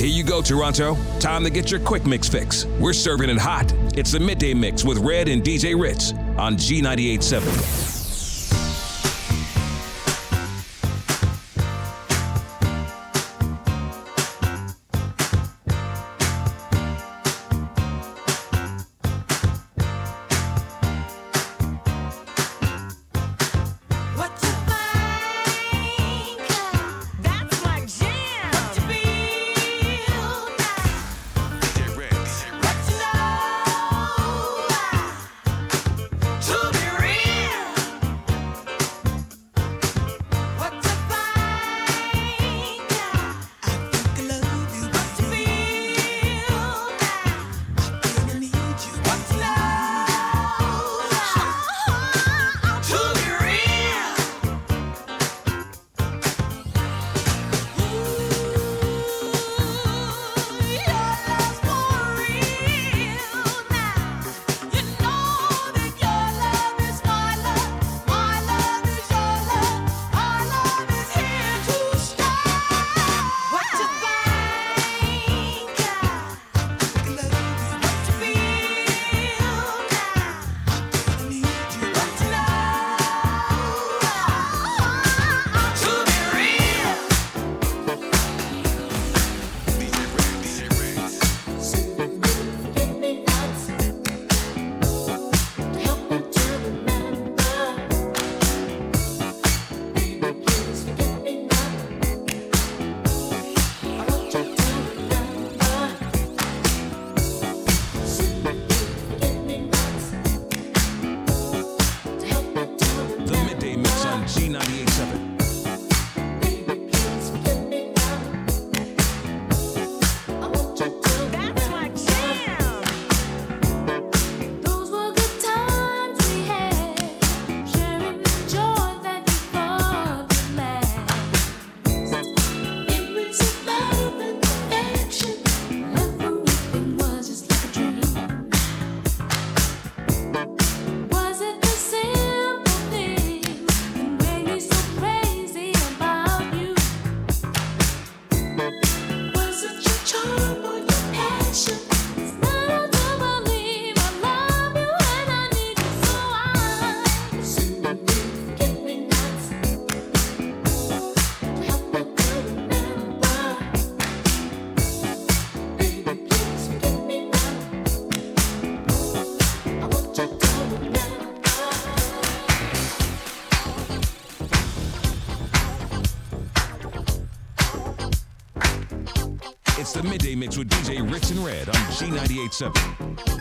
Here you go, Toronto. Time to get your quick mix fix. We're serving it hot. It's the midday mix with Red and DJ Ritz on G98.7. Z98.7.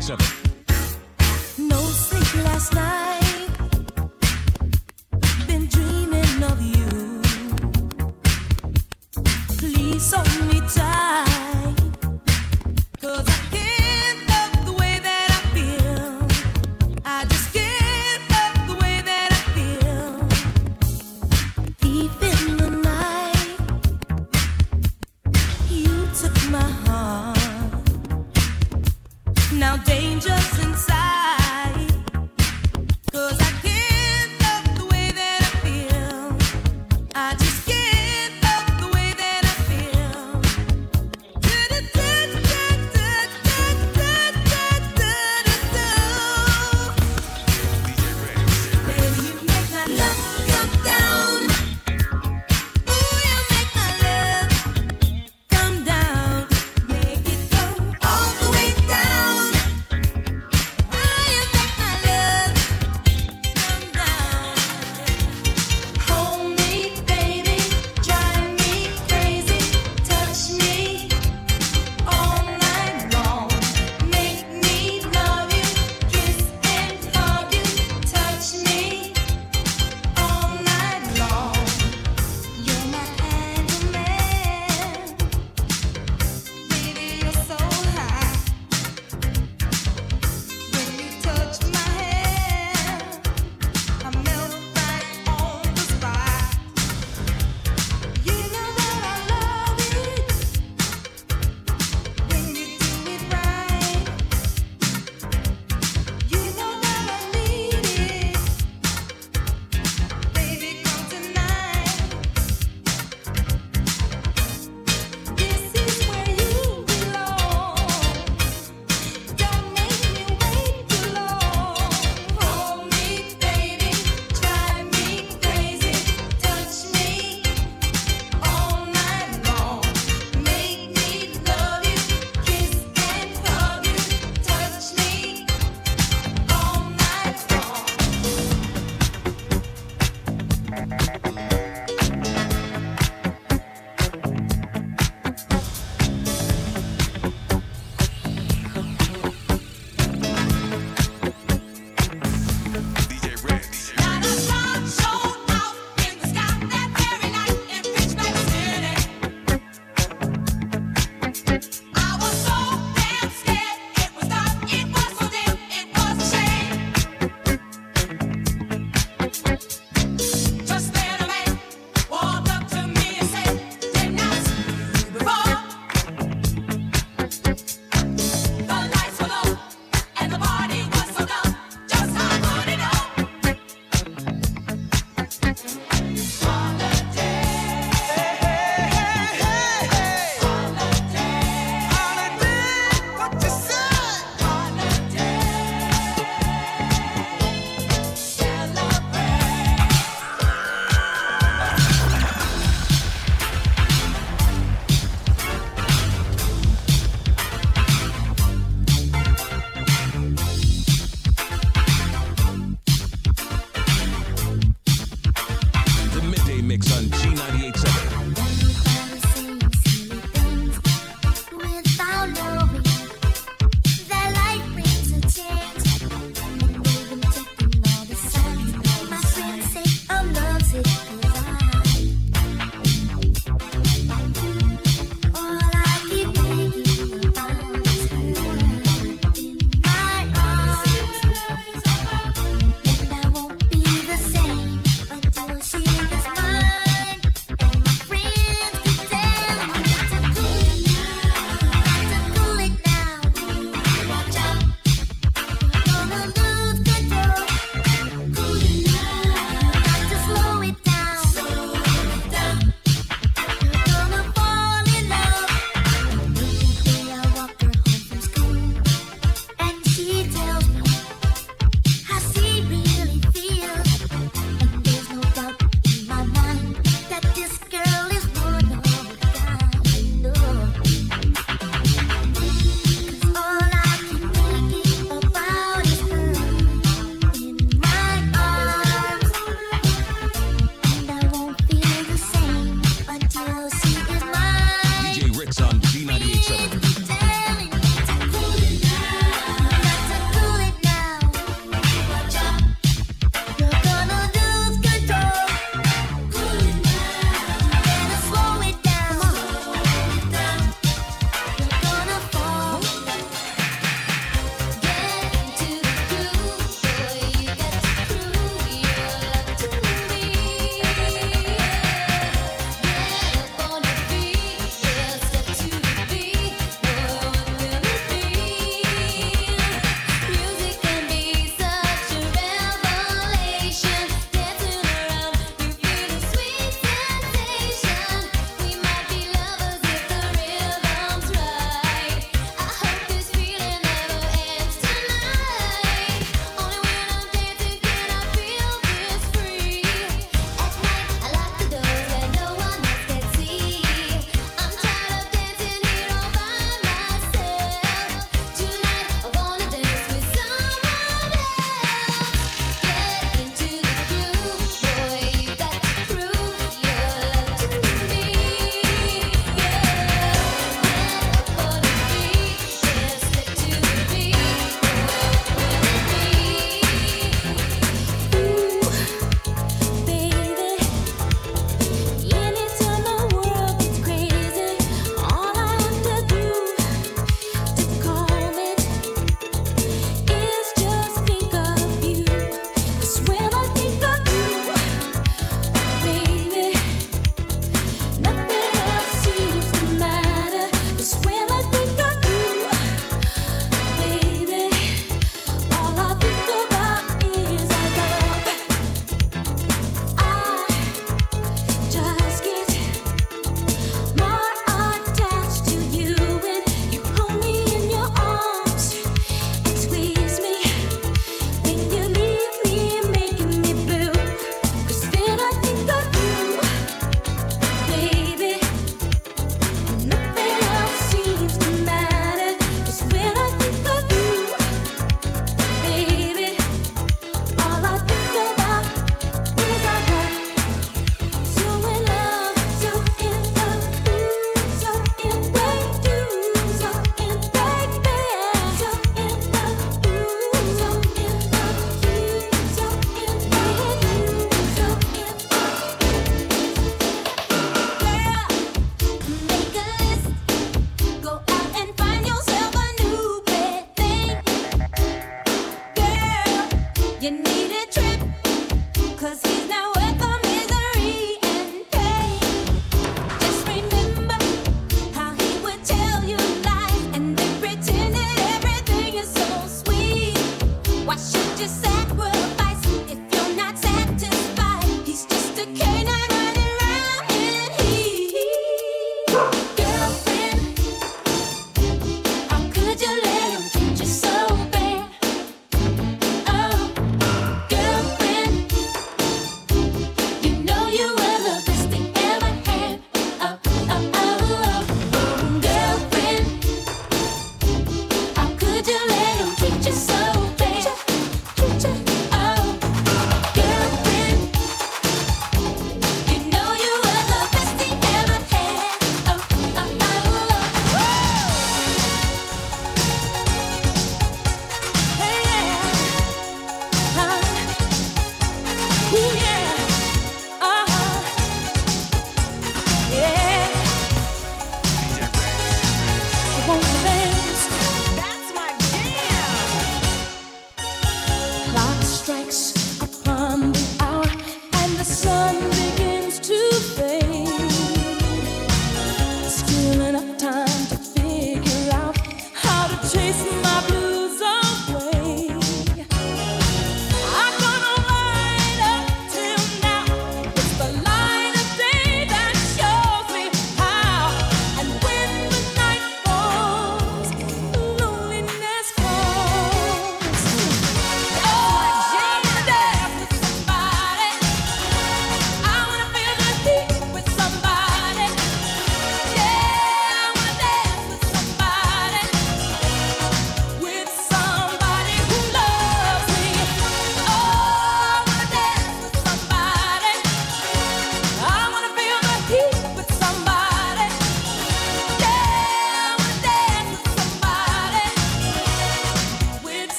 1017.